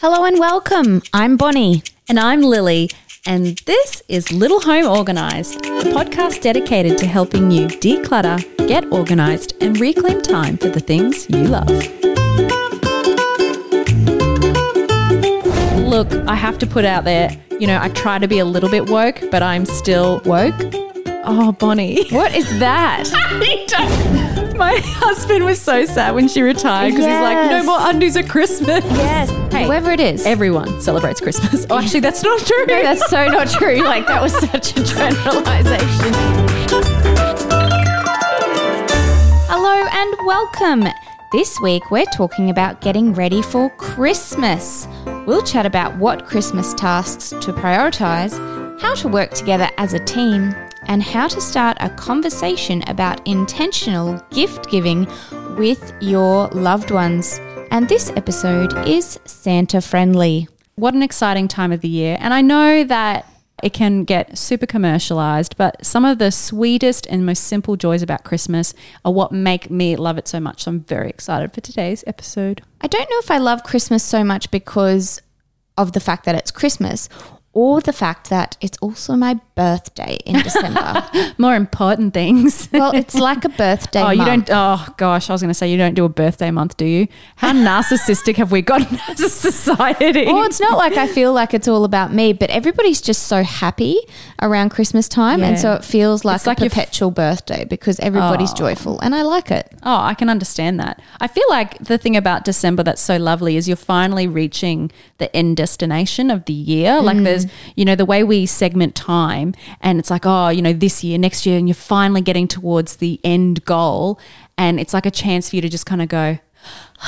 Hello and welcome. I'm Bonnie. And I'm Lily, and this is Little Home Organised, a podcast dedicated to helping you declutter, get organised, and reclaim time for the things you love. Look, I have to put out there, you know, I try to be a little bit woke, but I'm still woke. Oh, Bonnie. What is that? My husband was so sad when she retired because he's like, no more undies at Christmas. yes. Hey. Whoever it is. Everyone celebrates Christmas. Oh, actually, that's not true. no, that's so not true. Like that was such a generalization. Hello and welcome. This week we're talking about getting ready for Christmas. We'll chat about what Christmas tasks to prioritize, how to work together as a team, and how to start a conversation about intentional gift giving with your loved ones. And this episode is Santa friendly. what an exciting time of the year. And I know that it can get super commercialized, but some of the sweetest and most simple joys about Christmas are what make me love it so much. So I'm very excited for today's episode. I don't know if I love Christmas so much because of the fact that it's Christmas or the fact that it's also my birthday in December. More important things. well, it's like a birthday Oh, you month. don't. Oh, gosh. I was going to say you don't do a birthday month, do you? How narcissistic have we gotten as a society? Well, it's not like I feel like it's all about me, but everybody's just so happy around Christmas time. And so it feels like It's a like perpetual birthday because everybody's oh. joyful. And I like it. Oh, I can understand that. I feel like the thing about December that's so lovely is you're finally reaching the end destination of the year. Like mm. there's, you know, the way we segment time and it's like, oh, you know, this year, next year, and you're finally getting towards the end goal. And it's like a chance for you to just kind of go,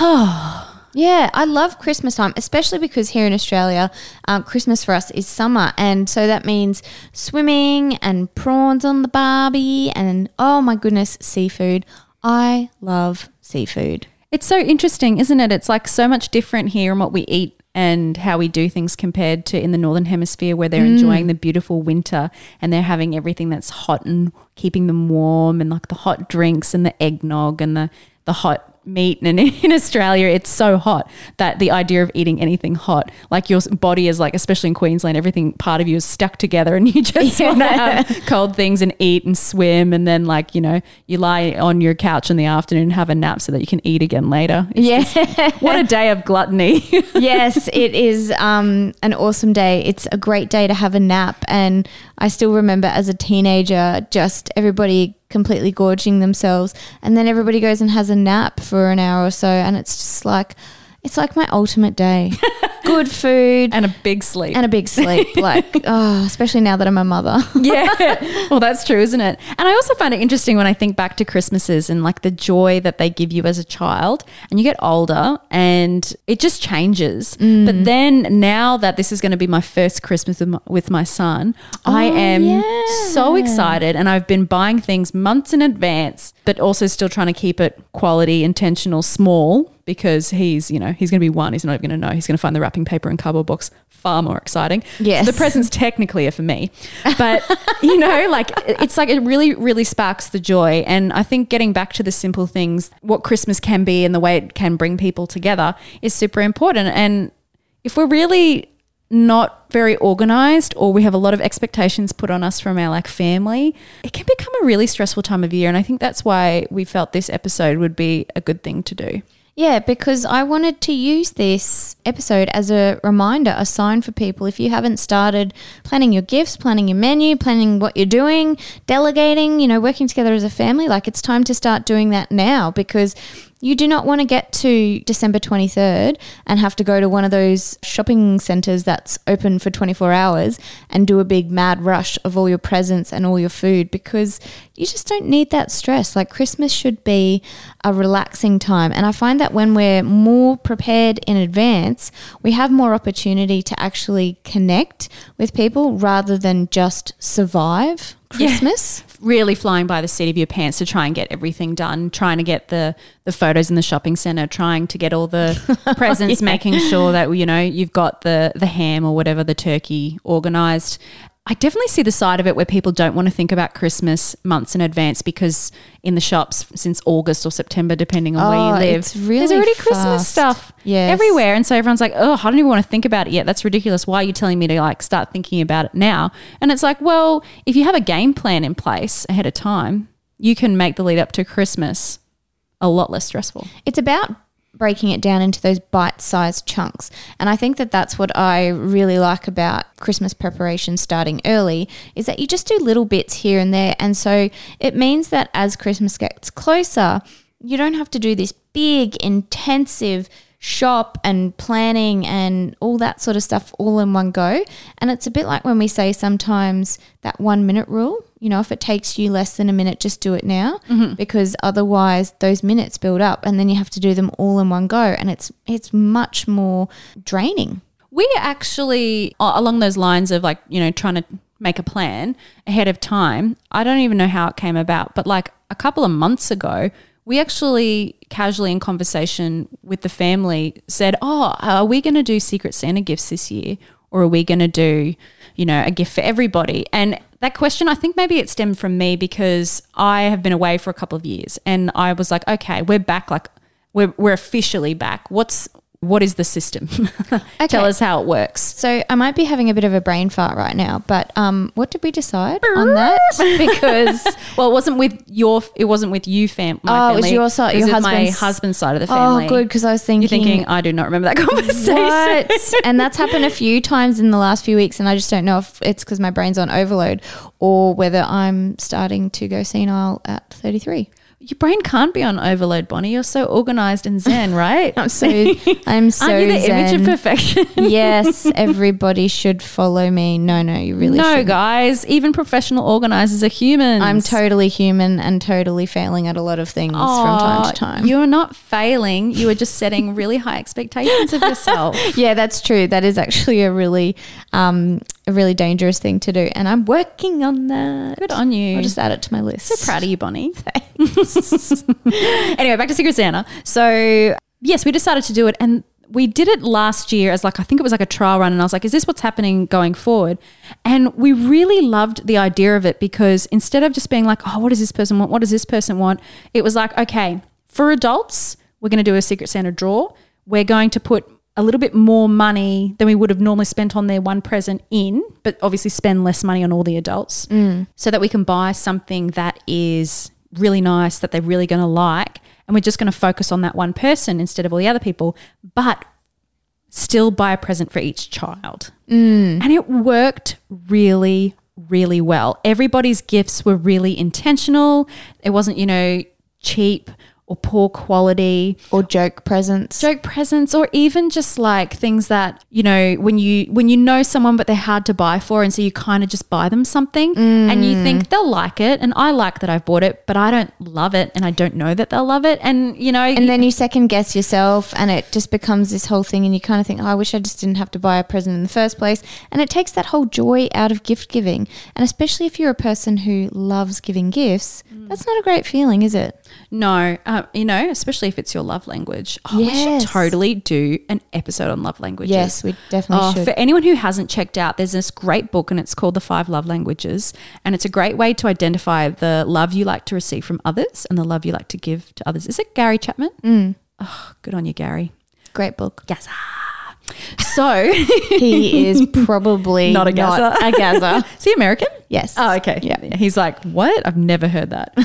oh, Yeah, I love Christmas time, especially because here in Australia, um, Christmas for us is summer. And so that means swimming and prawns on the barbie and oh my goodness, seafood. I love seafood. It's so interesting, isn't it? It's like so much different here in what we eat and how we do things compared to in the northern hemisphere where they're mm. enjoying the beautiful winter and they're having everything that's hot and keeping them warm and like the hot drinks and the eggnog and the the hot meat and in Australia it's so hot that the idea of eating anything hot like your body is like especially in Queensland everything part of you is stuck together and you just want to have cold things and eat and swim and then like you know you lie on your couch in the afternoon and have a nap so that you can eat again later It's Yeah. what a day of gluttony. yes, it is um, an awesome day. It's a great day to have a nap. And I still remember as a teenager, just everybody completely gorging themselves. And then everybody goes and has a nap for an hour or so. And it's just like, it's like my ultimate day. Good food and a big sleep. and a big sleep. Like, oh, especially now that I'm a mother. yeah. Well, that's true, isn't it? And I also find it interesting when I think back to Christmases and like the joy that they give you as a child and you get older and it just changes. Mm. But then now that this is going to be my first Christmas with my, with my son, I Oh, am yeah. so excited and I've been buying things months in advance, but also still trying to keep it quality, intentional, small because he's, you know, he's going to be one. He's not even going to know. He's going to find the wrapping paper and cardboard box far more exciting. Yes. So the presents technically are for me. But, you know, like it's like it really, really sparks the joy. And I think getting back to the simple things, what Christmas can be and the way it can bring people together is super important. And if we're really not very organized or we have a lot of expectations put on us from our like family it can become a really stressful time of year and i think that's why we felt this episode would be a good thing to do Yeah, because I wanted to use this episode as a reminder, a sign for people. If you haven't started planning your gifts, planning your menu, planning what you're doing, delegating, you know, working together as a family, like it's time to start doing that now because you do not want to get to December 23rd and have to go to one of those shopping centers that's open for 24 hours and do a big mad rush of all your presents and all your food because you just don't need that stress. Like Christmas should be a relaxing time. And I find that when we're more prepared in advance, we have more opportunity to actually connect with people rather than just survive Christmas. really flying by the seat of your pants to try and get everything done, trying to get the the photos in the shopping center, trying to get all the presents, making sure that you know you've got the the ham or whatever the turkey organized. I definitely see the side of it where people don't want to think about Christmas months in advance because in the shops since August or September, depending on where Oh, you live, it's really there's already Christmas stuff Yes. everywhere. And so everyone's like, oh, I don't even want to think about it yet. That's ridiculous. Why are you telling me to like start thinking about it now? And it's like, well, if you have a game plan in place ahead of time, you can make the lead up to Christmas a lot less stressful. It's about breaking it down into those bite-sized chunks. And I think that that's what I really like about Christmas preparation starting early is that you just do little bits here and there. And so it means that as Christmas gets closer, you don't have to do this big intensive shop and planning and all that sort of stuff all in one go. And it's a bit like when we say sometimes that 1 minute rule, you know, if it takes you less than a minute, just do it now mm-hmm. because otherwise those minutes build up and then you have to do them all in one go and it's it's much more draining. We actually, along those lines of like, you know, trying to make a plan ahead of time, I don't even know how it came about, but like a couple of months ago, we actually casually in conversation with the family said, Oh, are we going to do Secret Santa gifts this year? Or are we going to do, you know, a gift for everybody? And that question, I think maybe it stemmed from me because I have been away for a couple of years and I was like, okay, we're back. Like, we're, we're officially back. What's, what is the system? Tell us how it works. So I might be having a bit of a brain fart right now, but um, what did we decide on that? Because Well, it wasn't with your. It wasn't with you, fam. My Oh, it was your side- your husband's- husband's side of the family. oh, good because I was thinking, You're thinking I do not remember that conversation. What? and that's happened a few times in the last few weeks, and I just don't know if it's because my brain's on overload or whether I'm starting to go senile at 33. Your brain can't be on overload, Bonnie. You're so organized and zen, right? I'm so I'm so Aren't you the image of perfection? yes, everybody should follow me. No, no, you really no, should. guys. Even professional organizers are human. I'm totally human and totally failing at a lot of things from time to time. You're not failing. You are just setting really high expectations of yourself. yeah, that's true. That is actually a really, um, a really dangerous thing to do, and I'm working on that. Good on you. I'll just add it to my list. So proud of you, Bonnie. Thanks. anyway, back to Secret Santa. So, yes, we decided to do it. And we did it last year as like, I think it was like a trial run. And I was like, is this what's happening going forward? And we really loved the idea of it because instead of just being like, oh, what does this person want? What does this person want? It was like, okay, for adults, we're going to do a Secret Santa draw. We're going to put a little bit more money than we would have normally spent on their one present in, but obviously spend less money on all the adults mm. so that we can buy something that is really nice that they're really going to like. And we're just going to focus on that one person instead of all the other people, but still buy a present for each child. Mm. And it worked really, really well. Everybody's gifts were really intentional. It wasn't, you know, cheap or poor quality or joke presents. joke presents or even just like things that you know when you when you know someone but they're hard to buy for and so you kind of just buy them something and you think mm. they'll like it and I like that I've bought it but I don't love it and I don't know that they'll love it and you know and then you second guess yourself, and it just becomes this whole thing. And you kind of think, oh, I wish I just didn't have to buy a present in the first place. And it takes that whole joy out of gift giving. And especially if you're a person who loves giving gifts, mm. that's not a great feeling, is it? no you know especially if it's your love language oh, we should totally do an episode on love languages Yes, we definitely Oh, should. For anyone who hasn't checked out, there's this great book and it's called The Five Love Languages. And it's a great way to identify the love you like to receive from others and the love you like to give to others. Is it Gary Chapman? Mm. Oh, good on you, Gary. Great book. Gazza. So, He is probably Not a gazer. a gazer. is he American? Yes. Oh, okay. Yeah. He's like, what? I've never heard that.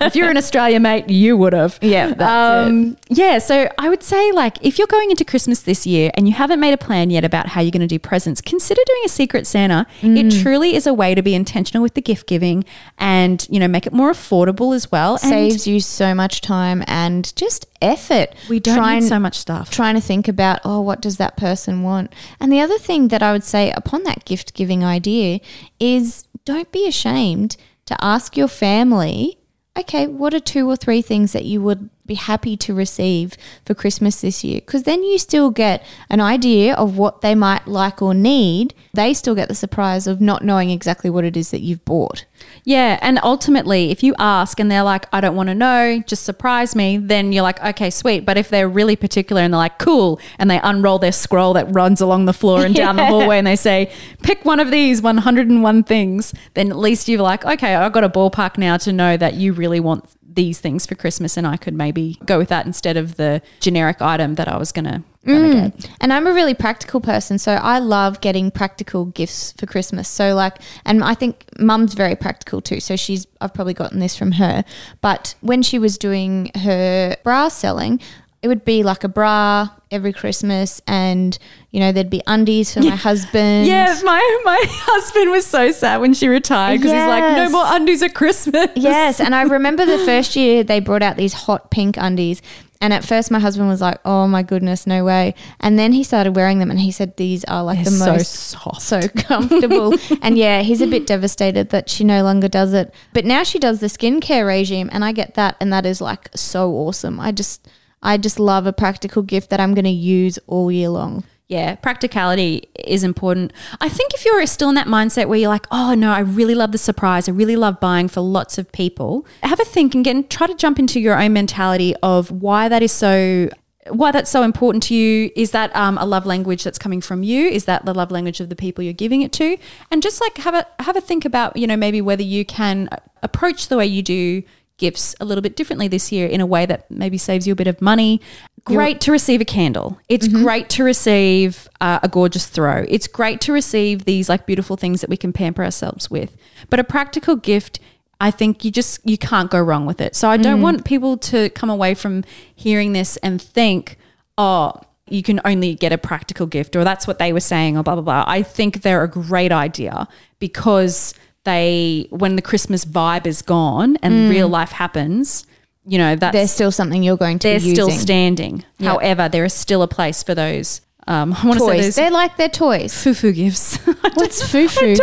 if you're in Australia, mate, you would have. Yeah, that's um, Yeah. So I would say, like, if you're going into Christmas this year and you haven't made a plan yet about how you're going to do presents, consider doing a Secret Santa. Mm. It truly is a way to be intentional with the gift giving and, you know, make it more affordable as well. And Saves you so much time and just effort. we don't Try need so much stuff. trying to think about oh what does that person want and the other thing that i would say upon that gift giving idea is don't be ashamed to ask your family okay what are two or three things that you would be happy to receive for Christmas this year? Because then you still get an idea of what they might like or need. They still get the surprise of not knowing exactly what it is that you've bought. Yeah, and ultimately, if you ask and they're like, "I don't want to know, just surprise me," then you're like, "Okay, sweet." But if they're really particular and they're like, "Cool," and they unroll their scroll that runs along the floor and down the hallway, and they say, "Pick one of these 101 things," then at least you're like, "Okay, I've got a ballpark now to know that you really want these things for Christmas, and I could maybe go with that instead of the generic item that I was gonna." gonna mm. get." And I'm a really practical person, so I love getting practical gifts for Christmas. So like, and I think Mum's very practical too. So she's I've probably gotten this from her. But when she was doing her bra selling, it would be like a bra every Christmas, and you know there'd be undies for my husband. Yeah, my my husband was so sad when she retired because he's like, no more undies at Christmas. Yes, and I remember the first year they brought out these hot pink undies. And at first, my husband was like, "Oh my goodness, no way!" And then he started wearing them, and he said, "These are like They're the so most soft. so comfortable." and yeah, he's a bit devastated that she no longer does it. But now she does the skincare regime, and I get that, and that is like so awesome. I just, I just love a practical gift that I'm going to use all year long. Yeah, practicality is important. I think if you're still in that mindset where you're like, oh no, I really love the surprise, I really love buying for lots of people, have a think and get try to jump into your own mentality of why that is so. Why that's so important to you? Is that um, a love language that's coming from you? Is that the love language of the people you're giving it to? And just like have a have a think about you know maybe whether you can approach the way you do gifts a little bit differently this year in a way that maybe saves you a bit of money. Great to receive a candle. It's great to receive uh, a gorgeous throw. It's great to receive these like beautiful things that we can pamper ourselves with. But a practical gift, I think you just you can't go wrong with it. So I don't want people to come away from hearing this and think, "Oh, you can only get a practical gift," or that's what they were saying, or blah blah blah. I think they're a great idea because they, when the Christmas vibe is gone and real life happens, you know that's There's still something you're going to they're still standing. Yep. However, there is still a place for those. Um, I want to say those They're like their toys. foo-foo gifts. What's don't- I don't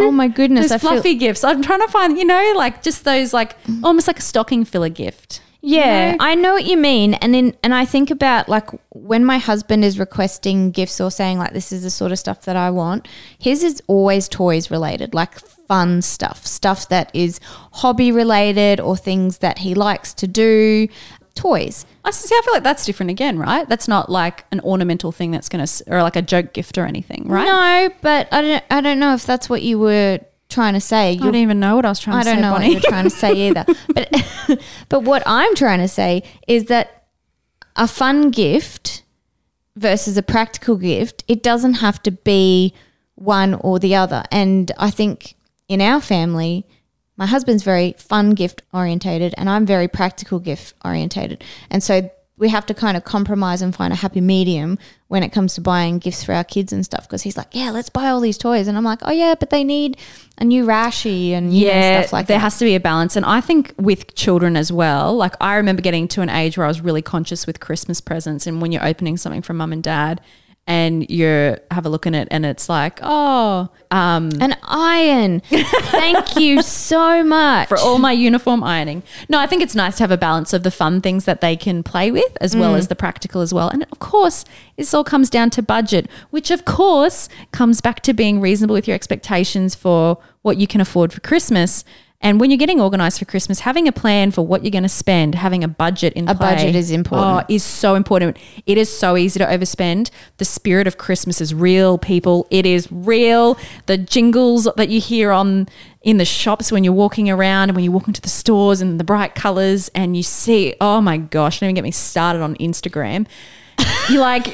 know. Oh my goodness, Those I feel- fluffy gifts. I'm trying to find, you know, like just those, like almost like a stocking filler gift. Yeah, know? I know what you mean, and in and I think about like when my husband is requesting gifts or saying like this is the sort of stuff that I want. His is always toys related, like fun stuff, stuff that is hobby related or things that he likes to do. Toys. I see. I feel like that's different again, right? That's not like an ornamental thing that's going to, or like a joke gift or anything, right? No, but I don't. I don't know if that's what you were trying to say. I don't even know what I was trying I to say. I don't know Bonnie. what you're trying to say either. But but what I'm trying to say is that a fun gift versus a practical gift, it doesn't have to be one or the other. And I think in our family, my husband's very fun gift orientated and I'm very practical gift orientated. And so we have to kind of compromise and find a happy medium when it comes to buying gifts for our kids and stuff because he's like, yeah, let's buy all these toys. And I'm like, oh, yeah, but they need a new rashi and know, yeah, stuff like there that. There has to be a balance. And I think with children as well, like I remember getting to an age where I was really conscious with Christmas presents and when you're opening something from mum and dad and you have a look in it and it's like, oh, um, An iron. Thank you so much. for all my uniform ironing. No, I think it's nice to have a balance of the fun things that they can play with as well as the practical as well. And of course, this all comes down to budget, which of course comes back to being reasonable with your expectations for what you can afford for Christmas. And when you're getting organized for Christmas, having a plan for what you're going to spend, having a budget in A play, budget is important. Oh, is so important. It is so easy to overspend. The spirit of Christmas is real, people. It is real. The jingles that you hear on in the shops when you're walking around and when you walk into the stores and the bright colors and you see, oh my gosh, don't even get me started on Instagram. You're like,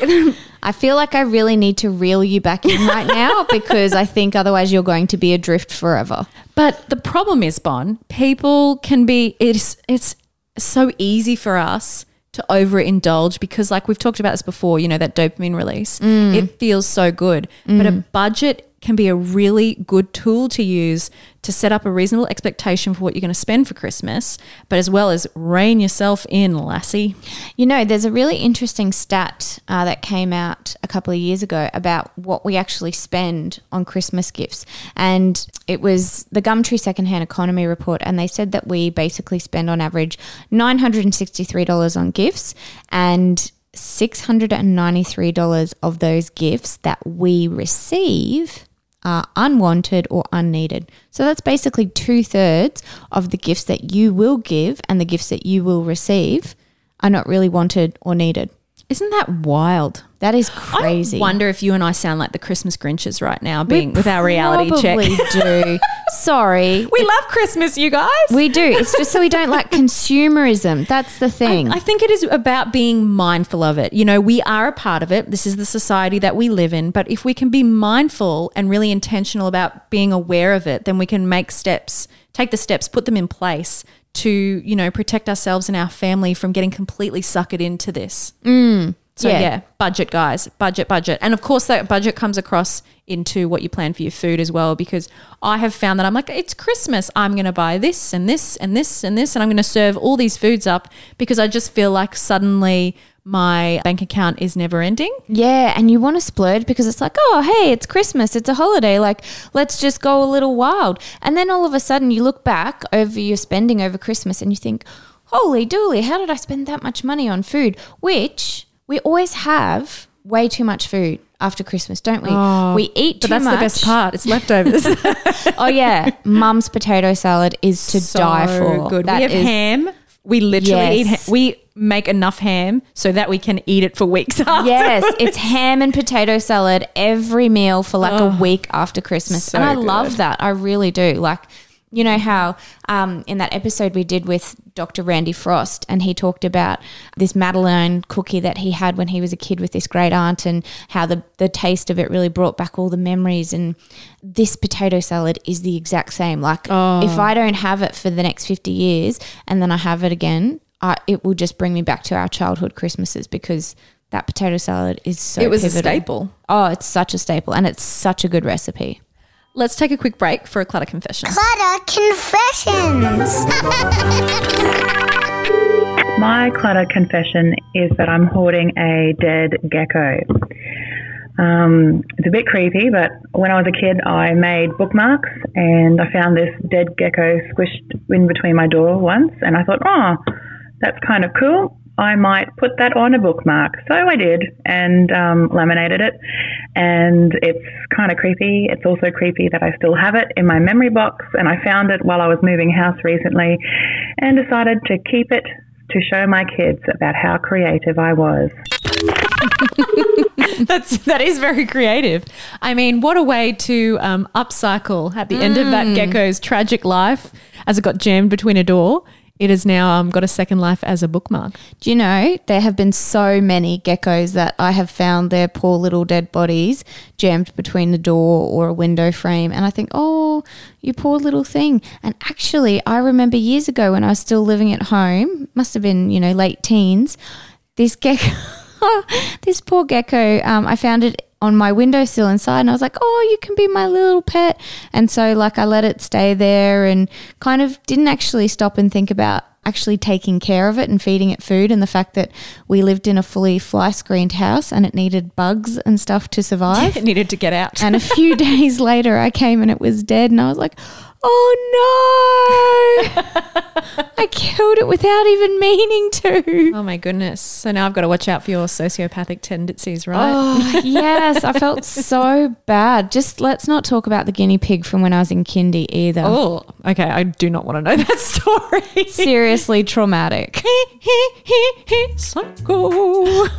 I feel like I really need to reel you back in right now because I think otherwise you're going to be adrift forever. But the problem is, Bon, people can be it's it's so easy for us to overindulge because like we've talked about this before, you know, that dopamine release. Mm. It feels so good. But a mm. budget can be a really good tool to use to set up a reasonable expectation for what you're going to spend for Christmas, but as well as rein yourself in, lassie. You know, there's a really interesting stat uh, that came out a couple of years ago about what we actually spend on Christmas gifts. And it was the Gumtree Secondhand Economy Report. And they said that we basically spend on average $963 on gifts and $693 of those gifts that we receive are unwanted or unneeded. So that's basically two thirds of the gifts that you will give and the gifts that you will receive are not really wanted or needed. Isn't that wild? That is crazy. I wonder if you and I sound like the Christmas Grinches right now, being with our reality check. Probably do. Sorry. We love Christmas, you guys. We do. It's just so we don't like consumerism. That's the thing. I think it is about being mindful of it. You know, we are a part of it. This is the society that we live in. But if we can be mindful and really intentional about being aware of it, then we can make steps, take the steps, put them in place to, you know, protect ourselves and our family from getting completely suckered into this. Mm, so Yeah. yeah. budget guys, budget, budget. And of course that budget comes across into what you plan for your food as well because I have found that I'm like it's Christmas, I'm going to buy this and this and this and this and I'm going to serve all these foods up because I just feel like suddenly my bank account is never ending. Yeah, and you want to splurge because it's like, oh, hey, it's Christmas, it's a holiday. Like, let's just go a little wild. And then all of a sudden, you look back over your spending over Christmas and you think, holy dooly, how did I spend that much money on food? Which we always have way too much food after Christmas, don't we? Oh, we eat too But that's much. the best part. It's leftovers. Oh yeah, Mum's potato salad is to so die for. good. That we have ham. We literally eat. Yes. Ha- we make enough ham so that we can eat it for weeks after. Yes, it's ham and potato salad every meal for like a week after Christmas. so and I good. love that. I really do. Like, you know how um, in that episode we did with Dr. Randy Frost, and he talked about this Madeleine cookie that he had when he was a kid with this great aunt, and how the, the taste of it really brought back all the memories. And this potato salad is the exact same. Like, Oh. if I don't have it for the next 50 years and then I have it again, I, it will just bring me back to our childhood Christmases because that potato salad is so It was a staple. Oh, it's such a staple and it's such a good recipe. Let's take a quick break for a clutter confession. Clutter Confessions. My clutter confession is that I'm hoarding a dead gecko. Um, it's a bit creepy, but when I was a kid, I made bookmarks and I found this dead gecko squished in between my door once, and I thought, oh, that's kind of cool. I might put that on a bookmark. So I did and um, laminated it. And it's kind of creepy. It's also creepy that I still have it in my memory box. And I found it while I was moving house recently and decided to keep it to show my kids about how creative I was. That's that is very creative. I mean, what a way to um, upcycle at the end of that gecko's tragic life, as it got jammed between a door. It has now um, got a second life as a bookmark. Do you know there have been so many geckos that I have found their poor little dead bodies jammed between the door or a window frame, and I think, oh, you poor little thing. And actually, I remember years ago when I was still living at home, must have been you know late teens, this gecko, this poor gecko, um, I found it on my windowsill inside and I was like, "Oh, you can be my little pet." And so like I let it stay there and kind of didn't actually stop and think about actually taking care of it and feeding it food and the fact that we lived in a fully fly screened house and it needed bugs and stuff to survive. It needed to get out. and a few days later I came and it was dead and I was like, "Oh no." I killed it without even meaning to. oh my goodness! So now I've got to watch out for your sociopathic tendencies, right? Oh, yes, I felt so bad. Just let's not talk about the guinea pig from when I was in kindy either. Oh, okay. I do not want to know that story. Seriously traumatic. Psycho.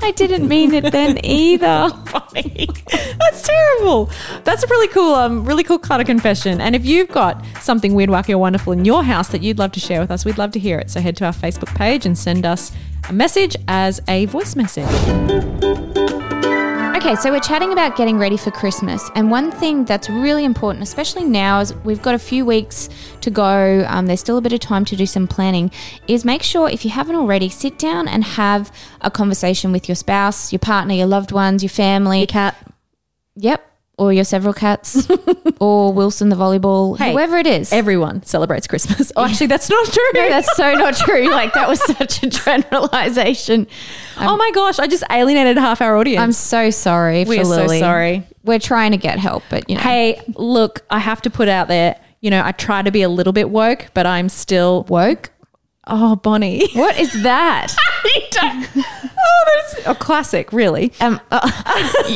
I didn't mean it then either. That's terrible. That's a really cool, um, really cool kind of confession. And if you've got something weird, wacky, or wonderful in your house that you'd love to share with us, we'd love to hear it. So head to our Facebook page and send us a message as a voice message. Okay, so we're chatting about getting ready for Christmas, and one thing that's really important, especially now, is we've got a few weeks to go. Um, there's still a bit of time to do some planning. Is make sure if you haven't already, sit down and have a conversation with your spouse, your partner, your loved ones, your family. your Cat. Yep. Or your several cats or Wilson the volleyball, Hey, whoever it is. Everyone celebrates Christmas. Oh, actually, that's not true. no, that's so not true. Like that was such a generalization. oh my gosh, I just alienated half our audience. I'm so sorry We for are so sorry. We're trying to get help, but you know. Hey, look, I have to put out there, you know, I try to be a little bit woke, but I'm still woke? Oh, Bonnie. What is that? Oh, that's a classic, really. Um, uh,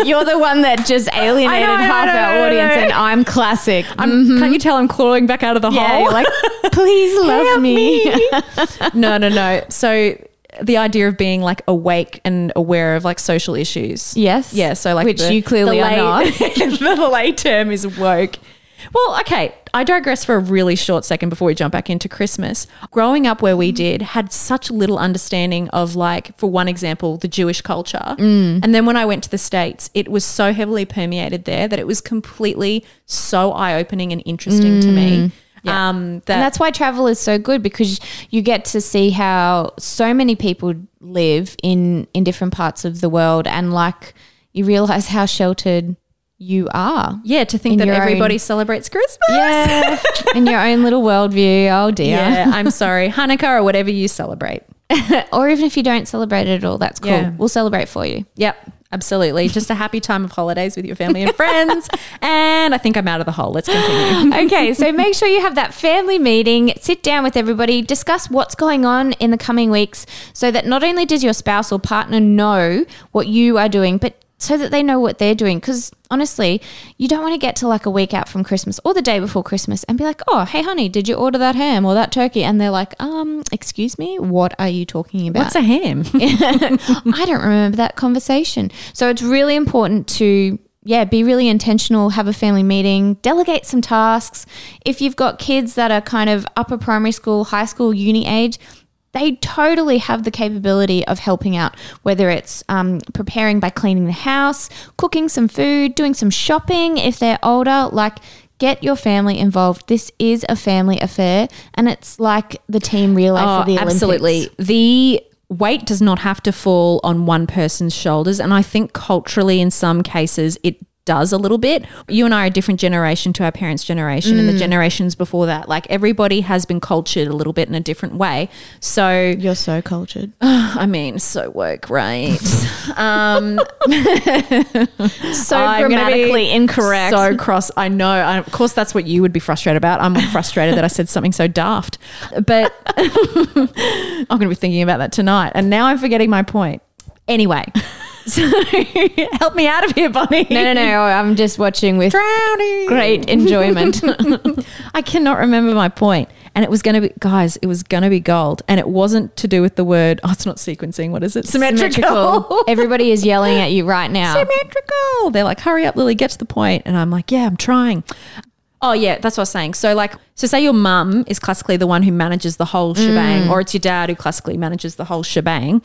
you're the one that just alienated know, half know, our audience, and I'm classic. I'm, Can't you tell I'm clawing back out of the yeah, hole? you're like, please love Help me. no, no, no. So the idea of being like awake and aware of like social issues. Yes. Yeah. So like Which the- you clearly the are not. the lay term is woke. Well, okay. I digress for a really short second before we jump back into Christmas. Growing up where we did had such little understanding of like, for one example, the Jewish culture. Mm. And then when I went to the States, it was so heavily permeated there that it was completely so eye opening and interesting to me. Um, that And that's why travel is so good because you get to see how so many people live in in different parts of the world and like you realize how sheltered you are. Yeah, to think that everybody own- celebrates Christmas. Yeah. in your own little worldview. Oh dear. Yeah, I'm sorry. Hanukkah or whatever you celebrate. Or even if you don't celebrate it at all, that's cool. Yeah. We'll celebrate for you. Yep, absolutely. Just a happy time of holidays with your family and friends. and I think I'm out of the hole. Let's continue. okay, so make sure you have that family meeting, sit down with everybody, discuss what's going on in the coming weeks so that not only does your spouse or partner know what you are doing, but so that they know what they're doing. Because honestly, you don't want to get to like a week out from Christmas or the day before Christmas and be like, oh, hey, honey, did you order that ham or that turkey? And they're like, um, excuse me, what are you talking about? What's a ham? I don't remember that conversation. So it's really important to yeah, be really intentional, have a family meeting, delegate some tasks. If you've got kids that are kind of upper primary school, high school, uni age, they totally have the capability of helping out, whether it's um, preparing by cleaning the house, cooking some food, doing some shopping if they're older. Like, get your family involved. This is a family affair, and it's like the team relay for the Olympics. Oh, absolutely. The weight does not have to fall on one person's shoulders. And I think culturally, in some cases, it does a little bit. You and I are a different generation to our parents' generation and the generations before that. Like everybody has been cultured a little bit in a different way. So You're so cultured. I mean, so woke, right? um, so I'm grammatically incorrect. So cross. I know. I, of course, that's what you would be frustrated about. I'm frustrated that I said something so daft. But I'm going to be thinking about that tonight. And now I'm forgetting my point. Anyway, so help me out of here, Bonnie. no, no, no. I'm just watching with Drowning. great enjoyment. I cannot remember my point. And it was going to be, guys, it was going to be gold. And it wasn't to do with the word, oh, it's not sequencing. What is it? Symmetrical. Everybody is yelling at you right now. symmetrical. They're like, hurry up, Lily, get to the point. And I'm like, yeah, I'm trying. Oh, yeah, that's what I was saying. So, like, so say your mum is classically the one who manages the whole shebang, mm. or it's your dad who classically manages the whole shebang.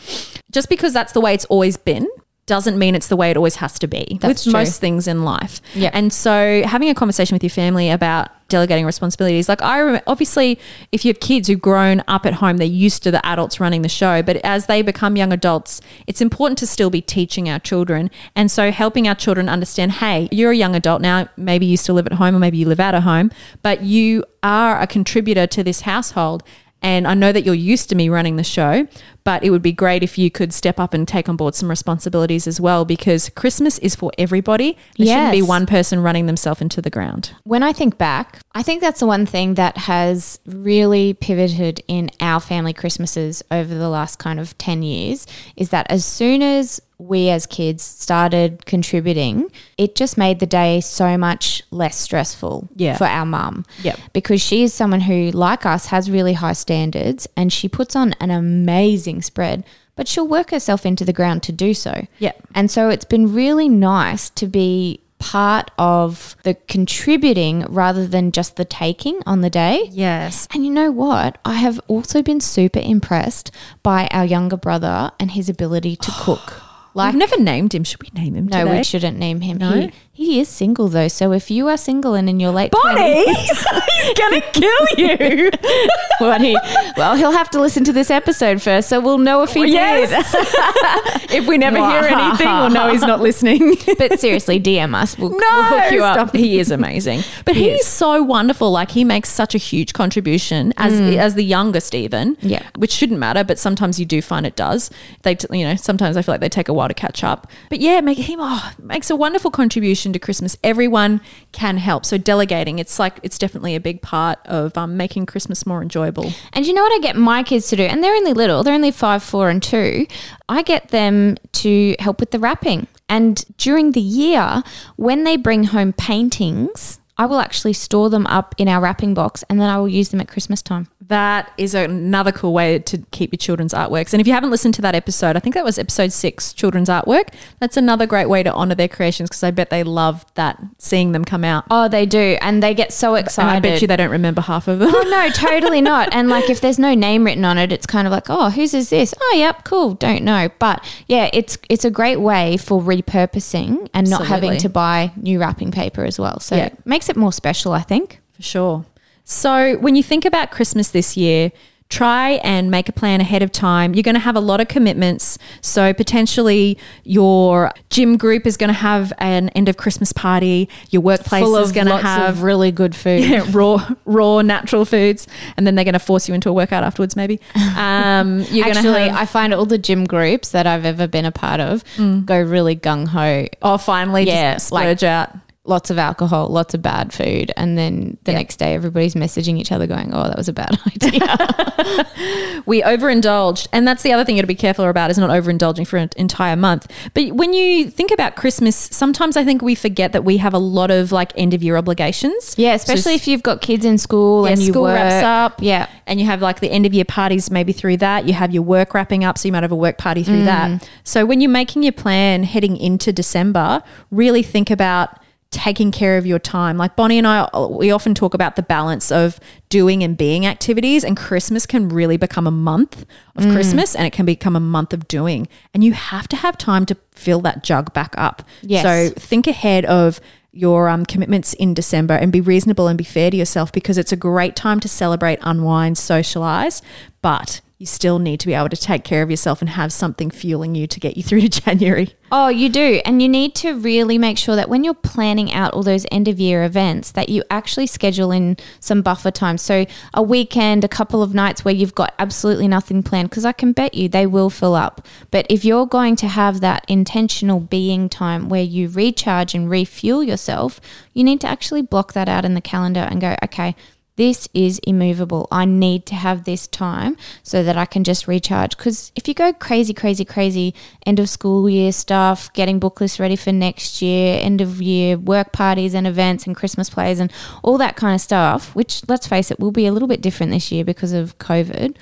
Just because that's the way it's always been doesn't mean it's the way it always has to be That's with true. most things in life. Yeah. And so having a conversation with your family about delegating responsibilities, like I remember, obviously, if you have kids who've grown up at home, they're used to the adults running the show. But as they become young adults, it's important to still be teaching our children. And so helping our children understand, hey, you're a young adult now. Maybe you still live at home or maybe you live out of home, but you are a contributor to this household. And I know that you're used to me running the show, but it would be great if you could step up and take on board some responsibilities as well because Christmas is for everybody. There shouldn't be one person running themselves into the ground. When I think back, I think that's the one thing that has really pivoted in our family Christmases over the last kind of 10 years is that as soon as we as kids started contributing, it just made the day so much less stressful Yeah. for our mum. Yep. Because she is someone who, like us, has really high standards and she puts on an amazing spread, but she'll work herself into the ground to do so. Yeah. And so it's been really nice to be part of the contributing rather than just the taking on the day. Yes. And you know what? I have also been super impressed by our younger brother and his ability to cook. Like We've never named him. Should we name him no, today? we shouldn't name him. No? He, he is single though. So if you are single and in your late Bonnie, 20s he's gonna kill you. he, well, he'll have to listen to this episode first, so we'll know if he Yes. did. if we never hear anything, we'll know he's not listening. but seriously, DM us. We'll, No, we'll hook you up. He is amazing, but He he's is. so wonderful. Like he makes such a huge contribution as mm. as the youngest, even. Yeah. which shouldn't matter, but sometimes you do find it does. They, t- you know, sometimes I feel like they take a while to catch up. But yeah, make him oh, makes a wonderful contribution to Christmas. Everyone can help. So delegating, it's like it's definitely a big part of um, making Christmas more enjoyable. And you know what I get my kids to do? And they're only little, they're only five, four, and two. I get them to help with the wrapping. And during the year, when they bring home paintings, I will actually store them up in our wrapping box and then I will use them at Christmas time. That is another cool way to keep your children's artworks. And if you haven't listened to that episode, I think that was episode six, children's artwork. That's another great way to honor their creations because I bet they love that seeing them come out. Oh, they do. And they get so excited. And I bet you they don't remember half of them. Oh no, totally not. And like if there's no name written on it, it's kind of like, oh, whose is this? Oh, yep, cool. Don't know. But yeah, it's it's a great way for repurposing and not having to buy new wrapping paper as well. So Yeah. it makes it more special, I think. For sure. So, when you think about Christmas this year, try and make a plan ahead of time. You're going to have a lot of commitments. So, potentially, your gym group is going to have an end of Christmas party. Your workplace Full is going to have really good food. yeah, raw, raw, natural foods, and then they're going to force you into a workout afterwards. Maybe um, you're going to Actually, have. I find all the gym groups that I've ever been a part of go really gung ho. oh, finally, Yeah, just like- splurge out. Lots of alcohol, lots of bad food, and then the Yeah. next day everybody's messaging each other, going, "Oh, that was a bad idea." we overindulged and that's the other thing you got to be careful about is not overindulging for an entire month. But when you think about christmas sometimes i think we forget that we have a lot of like end of year obligations. Yeah, especially if you've got kids in school yeah, and you school work. wraps up. Yeah, and you have like the end of year parties maybe through that. You have your work wrapping up so you might have a work party through that. Mm. So when you're making your plan heading into december really think about taking care of your time. Like bonnie and i we often talk about the balance of doing and being activities and christmas can really become a month of christmas and it can become a month of doing. And you have to have time to fill that jug back up. Yes. so think ahead of your um, commitments in December and be reasonable and be fair to yourself because it's a great time to celebrate, unwind, socialize, but you still need to be able to take care of yourself and have something fueling you to get you through to January. Oh, you do. And you need to really make sure that when you're planning out all those end of year events that you actually schedule in some buffer time. So a weekend, a couple of nights where you've got absolutely nothing planned because I can bet you they will fill up. But if you're going to have that intentional being time where you recharge and refuel yourself, you need to actually block that out in the calendar and go, okay, this is immovable. I need to have this time so that I can just recharge. Because if you go crazy, crazy, crazy, end of school year stuff, getting book lists ready for next year, end of year work parties and events and Christmas plays and all that kind of stuff, which let's face it, will be a little bit different this year because of COVID.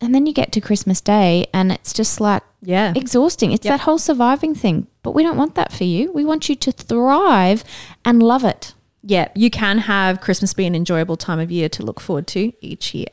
And then you get to Christmas Day and it's just like Yeah. exhausting. It's Yep. that whole surviving thing. But we don't want that for you. We want you to thrive and love it. Yeah, you can have Christmas be an enjoyable time of year to look forward to each year.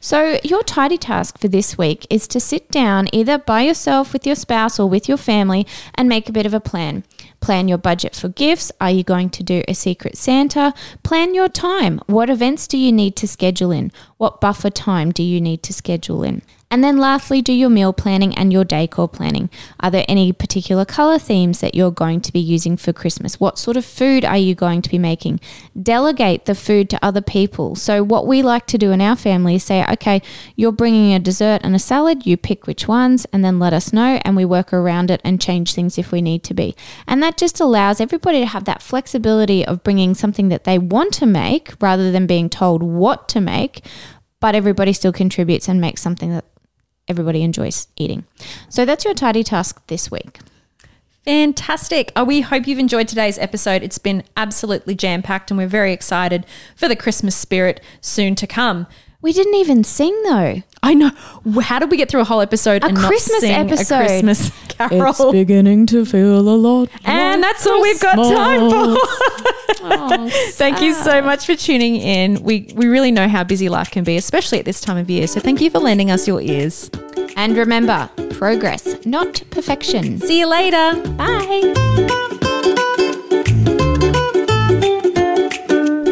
So, your tidy task for this week is to sit down either by yourself with your spouse or with your family and make a bit of a plan. Plan your budget for gifts. Are you going to do a secret Santa? Plan your time. What events do you need to schedule in? What buffer time do you need to schedule in? And then lastly, do your meal planning and your decor planning. Are there any particular color themes that you're going to be using for Christmas? What sort of food are you going to be making? Delegate the food to other people. So, what we like to do in our family is say, okay, you're bringing a dessert and a salad, you pick which ones, and then let us know, and we work around it and change things if we need to be. And that just allows everybody to have that flexibility of bringing something that they want to make rather than being told what to make, but everybody still contributes and makes something that everybody enjoys eating. So that's your tidy task this week. Fantastic. Uh, we hope you've enjoyed today's episode. It's been absolutely jam packed, and we're very excited for the Christmas spirit soon to come. We didn't even sing though. I know. How did we get through a whole episode A and Christmas not sing episode. a Christmas carol? It's beginning to feel a lot. and that's all we've got time for. Oh, thank you so much for tuning in. We we really know how busy life can be, especially at this time of year. So thank you for lending us your ears. And remember, progress, not perfection. See you later. Bye.